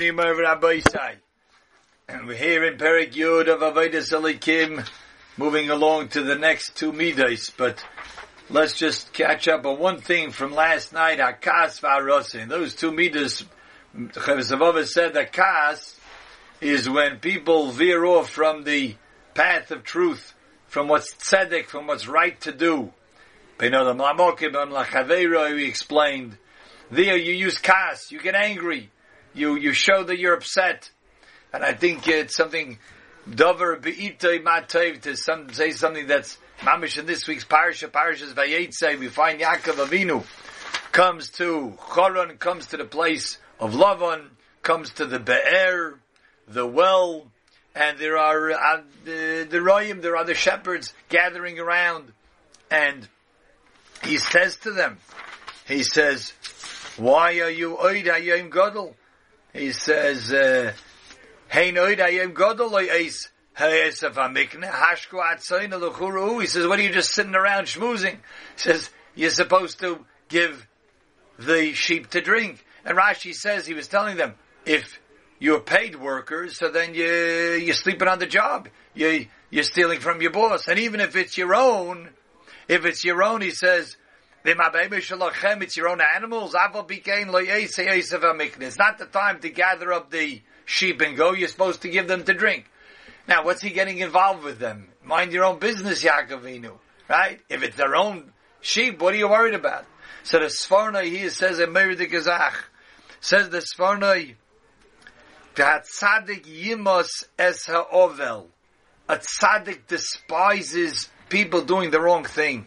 Nima Rabbeisai. And we're here in Perik Yud of Avodah Salikim, moving along to the next two midas, but let's just catch up on one thing from last night, Akas Varosin. Those two midas, Chavzavova said that Kas is when people veer off from the path of truth, from what's tzedek, from what's right to do. We explained. There you use kas, you get angry, you, you show that you're upset. And I think it's something, dover to some, say something that's mamish in this week's parasha, parashas vayetze, we find Yaakov Avinu comes to Choron, comes to the place of Lavan, comes to the Be'er, the well, and there are uh, the, the Royim, there are the shepherds gathering around, and he says to them, he says, why are you oid hayom gadol? He says, uh, Hein oid hayom gadol eis ha'esaf ha'mikne hashko atzayin l'churu. He says, what are you just sitting around schmoozing? He says, you're supposed to give the sheep to drink. And Rashi says he was telling them, if you're paid workers, so then you, you're sleeping on the job. You, you're stealing from your boss. And even if it's your own, if it's your own, he says, it's your own animals. It's not the time to gather up the sheep and go. You're supposed to give them to drink. Now, what's he getting involved with them? Mind your own business, Yaakovinu. Right? If it's their own sheep, what are you worried about? So the Sforno here says in Meir de Gazach, says the Sforno, that tzaddik yimos es ha'ovel. A tzaddik despises people doing the wrong thing.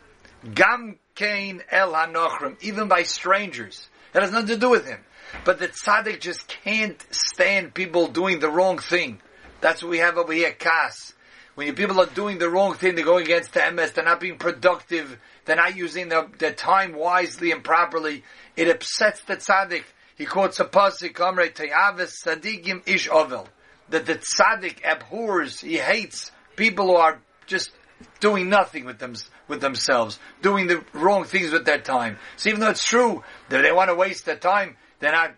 Gam kain el hanochrim, even by strangers. That has nothing to do with him. But the tzaddik just can't stand people doing the wrong thing. That's what we have over here, kas. When people are doing the wrong thing, they're going against the MS, they're not being productive, they're not using their, their time wisely and properly. It upsets the tzaddik. He quotes a pasuk, Amre Teyavis Sadiqim Ish Ovel. That the tzaddik abhors, he hates people who are just doing nothing with them, with themselves, doing the wrong things with their time. So even though it's true that they want to waste their time, they're not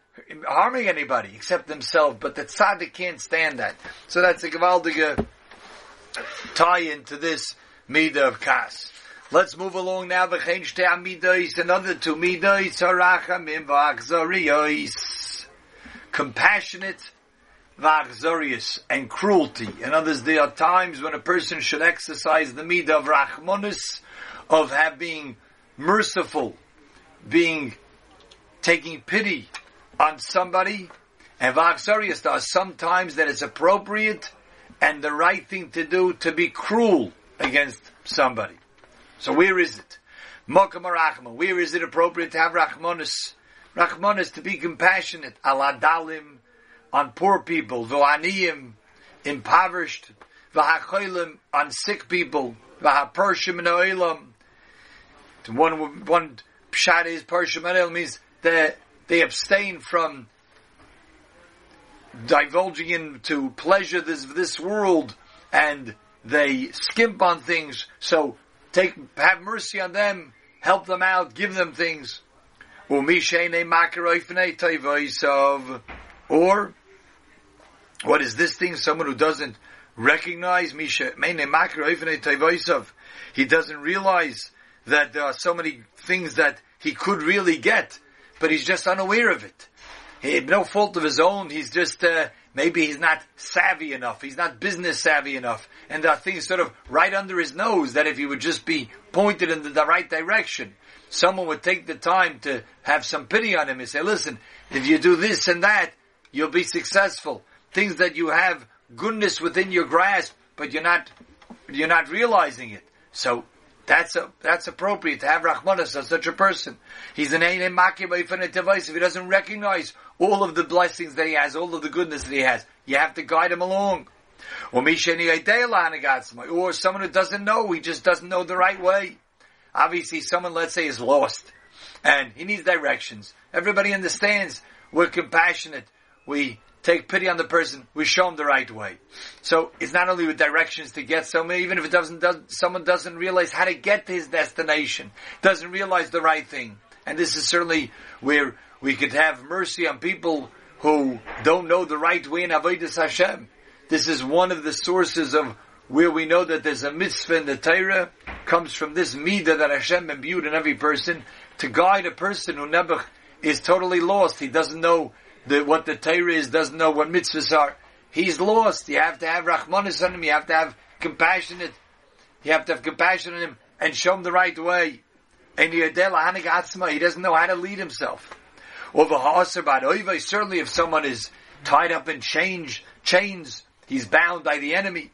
harming anybody except themselves, but the tzaddik can't stand that. So that's a gewaldige tie into this midah of kas. Let's move along now. V'chein shtei amidois, another two midois, harachamim. Compassionate, v'achzorius, and cruelty. In others, there are times when a person should exercise the midah of rachmonus, of having merciful, being, taking pity on somebody, and v'achzorius, there are sometimes that it's appropriate and the right thing to do to be cruel against somebody. So where is it? Mokam. Where is it appropriate to have Rachmanis? Rachmanis to be compassionate. Aladalim on poor people. V'aniyim impoverished. V'hacholim on sick people. V'hapershim in oilam. One one pshat is pershim in means that they abstain from divulging into pleasure this this world and they skimp on things. So take, have mercy on them, help them out, give them things. Or, what is this thing? Someone who doesn't recognize Misha He doesn't realize that there are so many things that he could really get, but he's just unaware of it. He had no fault of his own. He's just uh, maybe he's not savvy enough. He's not business savvy enough, and there are things sort of right under his nose that if he would just be pointed in the right direction, someone would take the time to have some pity on him and say, "Listen, if you do this and that, you'll be successful." Things that you have goodness within your grasp, but you're not you're not realizing it. So that's a, that's appropriate to have Rahmanas as such a person. He's an Ein if he doesn't recognize all of the blessings that he has, all of the goodness that he has. You have to guide him along. Or someone who doesn't know, he just doesn't know the right way. Obviously, someone, let's say, is lost and he needs directions. Everybody understands. We're compassionate. We take pity on the person, we show him the right way. So it's not only with directions to get somewhere, even if it doesn't, does, someone doesn't realize how to get to his destination, doesn't realize the right thing. And this is certainly where we could have mercy on people who don't know the right way in Avodah Hashem. This is one of the sources of where we know that there's a mitzvah in the Torah, comes from this midah that Hashem imbued in every person, to guide a person who never is totally lost. He doesn't know the, what the Torah is, doesn't know what mitzvahs are. He's lost. You have to have Rahmanis on him, you have to have compassionate, you have to have compassion on him and show him the right way. And he doesn't know how to lead himself. Certainly if someone is tied up in chains, chains, he's bound by the enemy.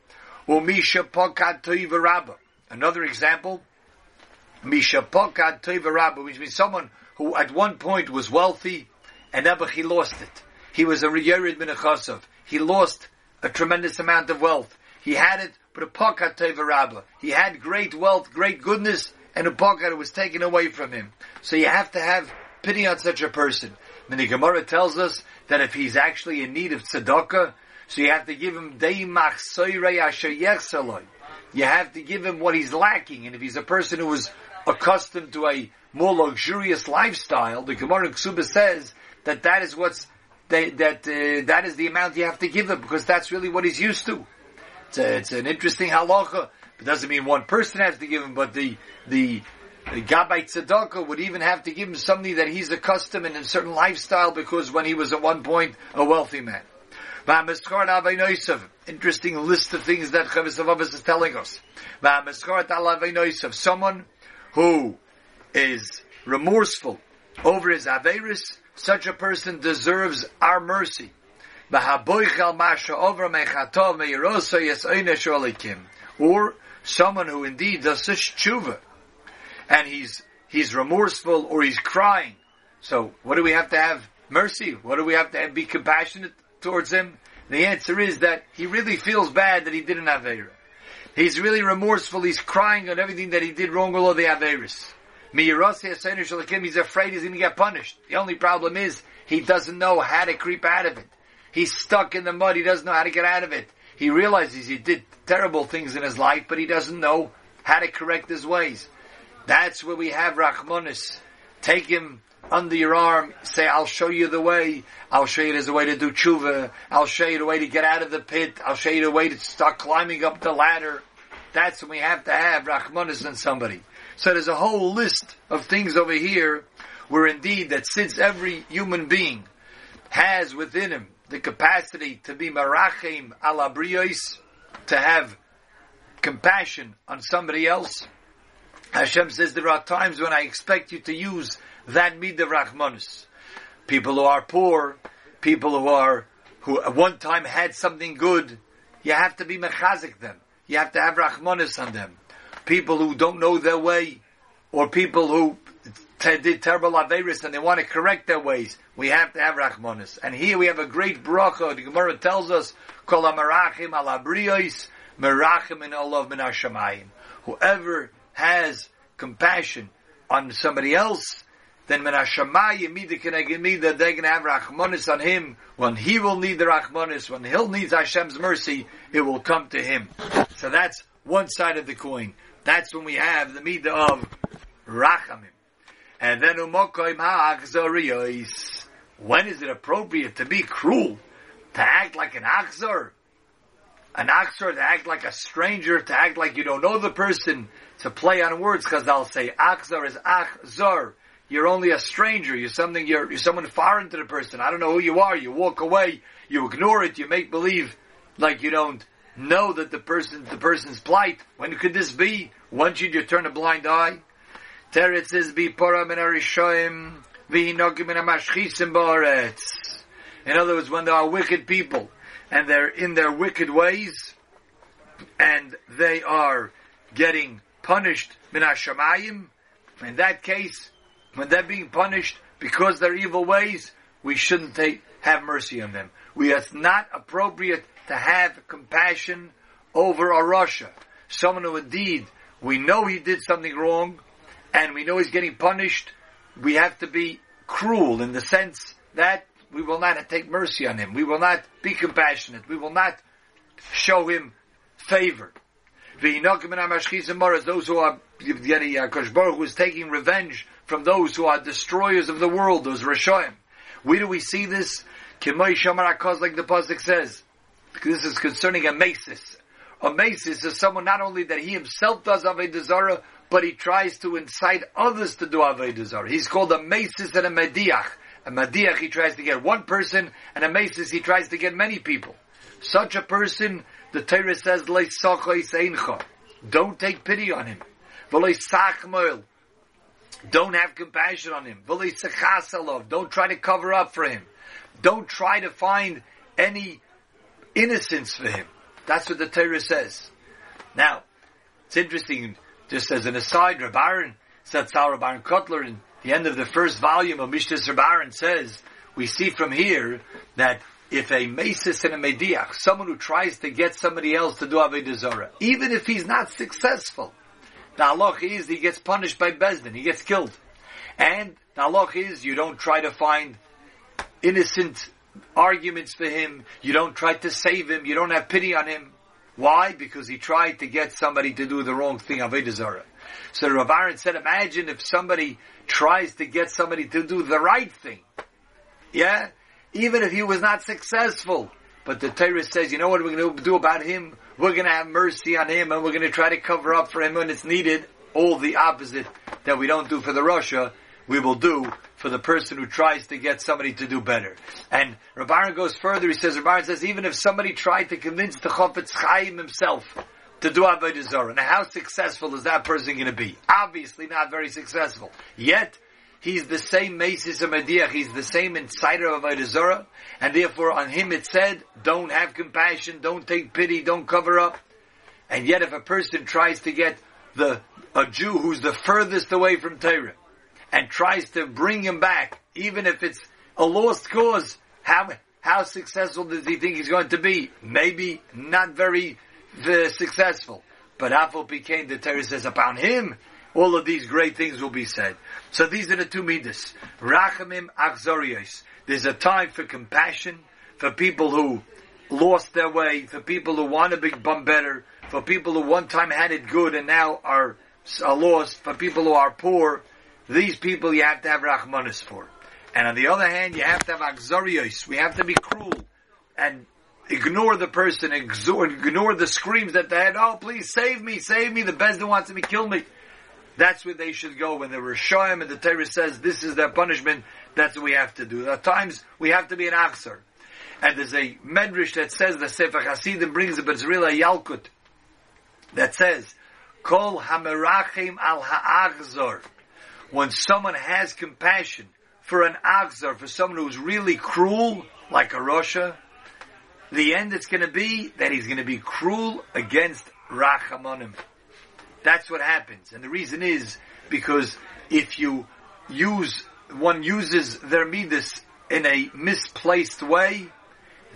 Another example, Misha Pokad Toiva which means someone who at one point was wealthy and never he lost it. He was a Yerid Minachosov. He lost a tremendous amount of wealth. He had it, but a Pokad Toiva He had great wealth, great goodness, and a Pokad was taken away from him. So you have to have pity on such a person. And the Gemara tells us that if he's actually in need of tzedakah, so you have to give him deimach asher You have to give him what he's lacking. And if he's a person who is accustomed to a more luxurious lifestyle, the Gemara Ksuba says that that is what's they, that uh, that is the amount you have to give him because that's really what he's used to. It's, a, it's an interesting halacha. It doesn't mean one person has to give him, but the the Gabbai Tzedakah would even have to give him something that he's accustomed in a certain lifestyle because when he was at one point a wealthy man. Interesting list of things that Chavis is telling us. Someone who is remorseful over his Averis, such a person deserves our mercy. Or someone who indeed does such tshuva, and he's, he's remorseful or he's crying. So what do we have to have mercy? What do we have to have, be compassionate towards him? The answer is that he really feels bad that he didn't have Aveira. He's really remorseful. He's crying on everything that he did wrong below the Averis. He's afraid he's going to get punished. The only problem is he doesn't know how to creep out of it. He's stuck in the mud. He doesn't know how to get out of it. He realizes he did terrible things in his life, but he doesn't know how to correct his ways. That's where we have Rachmanis. Take him under your arm, say, I'll show you the way. I'll show you there's a way to do tshuva. I'll show you the way to get out of the pit. I'll show you the way to start climbing up the ladder. That's when we have to have Rachmanis on somebody. So there's a whole list of things over here where indeed that since every human being has within him the capacity to be marachim ala to have compassion on somebody else, Hashem says there are times when I expect you to use that midah rachmanus. People who are poor, people who are who at one time had something good, you have to be mechazik them. You have to have rachmanus on them. People who don't know their way, or people who did terrible averis and they want to correct their ways, we have to have rachmanus. And here we have a great bracha. The Gemara tells us, "Kol amarachim al abriyos, merachim in olav min Whoever has compassion on somebody else, then when Hashemayim mida mida, they're going to have rachmanis on him. When he will need the rachmanis, when he'll need Hashem's mercy, it will come to him. So that's one side of the coin. That's when we have the midah of rachamim. And then umokoim ha'achzoriyos. When is it appropriate to be cruel? To act like an achzor? An achzor, to act like a stranger, to act like you don't know the person, to play on words, because they'll say achzor is achzor. You're only a stranger. You're something. You're, you're someone foreign to the person. I don't know who you are. You walk away. You ignore it. You make believe like you don't know that the person, the person's plight. When could this be? When should you turn a blind eye? Teretz says, "Be pora min arishoim v'hinogim min amashchisim ba'aretz." In other words, when there are wicked people and they're in their wicked ways, and they are getting punished min hashamayim, in that case, when they're being punished because their evil ways, we shouldn't take, have mercy on them. We, it's not appropriate to have compassion over a Russia. Someone who indeed, we know he did something wrong, and we know he's getting punished, we have to be cruel in the sense that we will not take mercy on him. We will not be compassionate. We will not show him favor. Those who are who is taking revenge from those who are destroyers of the world, those Rishoim. Where do we see this? Like the Pasuk says. This is concerning a Mesis. A Mesis is someone not only that he himself does Avodah but he tries to incite others to do Avodah. He's called a Mesis and a Mediach. A Mediach, he tries to get one person, and a Mesis, he tries to get many people. Such a person, the Torah says, Don't take pity on him. Don't have compassion on him. Don't try to cover up for him. Don't try to find any innocence for him. That's what the Torah says. Now, it's interesting, just as an aside, Rabbaran said Sal Rabbaran Kotler in the end of the first volume of Mishtas Rabbaran says, we see from here that if a Mesis and a Mediach, someone who tries to get somebody else to do Avodah Zarah, even if he's not successful, the halach is he gets punished by Beis Din, he gets killed. And the halach is you don't try to find innocent arguments for him, you don't try to save him, you don't have pity on him. Why? Because he tried to get somebody to do the wrong thing, Avodah. So Rav Aaron said, imagine if somebody tries to get somebody to do the right thing. Yeah? Even if he was not successful. But the Torah says, you know what we're going to do about him? We're going to have mercy on him and we're going to try to cover up for him when it's needed. All the opposite that we don't do for the Russia, we will do for the person who tries to get somebody to do better. And Rabbaran goes further. He says, Rabbaran says, even if somebody tried to convince the Chofetz Chaim himself to do Avodah Zarah, now how successful is that person going to be? Obviously not very successful. Yet, He's the same Mesis of Mediach. He's the same insider of Avodah and therefore on him it said, "Don't have compassion, don't take pity, don't cover up." And yet, if a person tries to get the a Jew who's the furthest away from Torah and tries to bring him back, even if it's a lost cause, how how successful does he think he's going to be? Maybe not very uh, successful. But Afal became the Torah says upon him, all of these great things will be said. So these are the two midas. Rachamim achzorios. There's a time for compassion, for people who lost their way, for people who want to become better, for people who one time had it good and now are, are lost, for people who are poor. These people you have to have rachmanis for. And on the other hand, you have to have achzorios. We have to be cruel and ignore the person, ignore the screams that they had, oh please save me, save me, the Beis Din wants me, kill me. That's where they should go when they were Shoyim and the Torah says this is their punishment. That's what we have to do. At times we have to be an Aksar. And there's a medrash that says the Sefer Hasidim brings it, but a Yalkut that says, Kol hamerachim al ha'achzor. When someone has compassion for an achzor, for someone who's really cruel, like a Russia, the end it's going to be that he's going to be cruel against Rachamonim. That's what happens. And the reason is because if you use, one uses their midas in a misplaced way,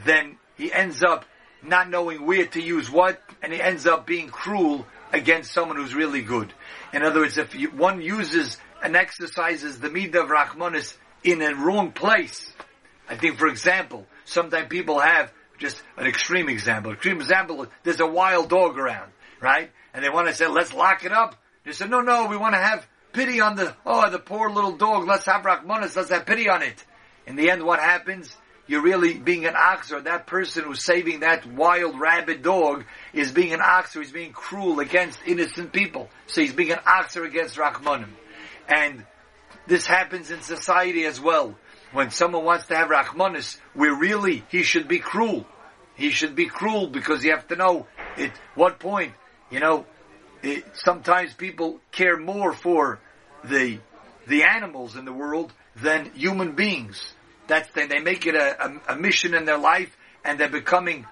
then he ends up not knowing where to use what, and he ends up being cruel against someone who's really good. In other words, if you, one uses and exercises the midah of Rahmanis in a wrong place, I think, for example, sometimes people have just an extreme example. Extreme example, there's a wild dog around, right? and they want to say, let's lock it up. They say, no, no, we want to have pity on the, oh, the poor little dog, let's have Rachmanis, let's have pity on it. In the end, what happens? You're really being an ox, or that person who's saving that wild rabid dog is being an ox, or he's being cruel against innocent people. So he's being an ox against Rachmanim. And this happens in society as well. When someone wants to have Rachmanis, where really he should be cruel. He should be cruel because you have to know at what point you know, it, sometimes people care more for the the animals in the world than human beings. That's they, they make it a, a, a mission in their life, and they're becoming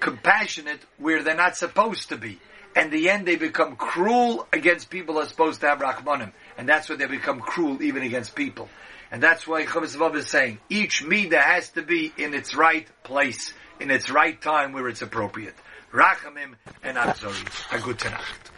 compassionate where they're not supposed to be. And the end, they become cruel against people who are supposed to have Rahmanim. And that's where they become cruel even against people. And that's why Chavisvav is saying, each Midah has to be in its right place, in its right time where it's appropriate. Rachamim and Abzori. A good Tanakh.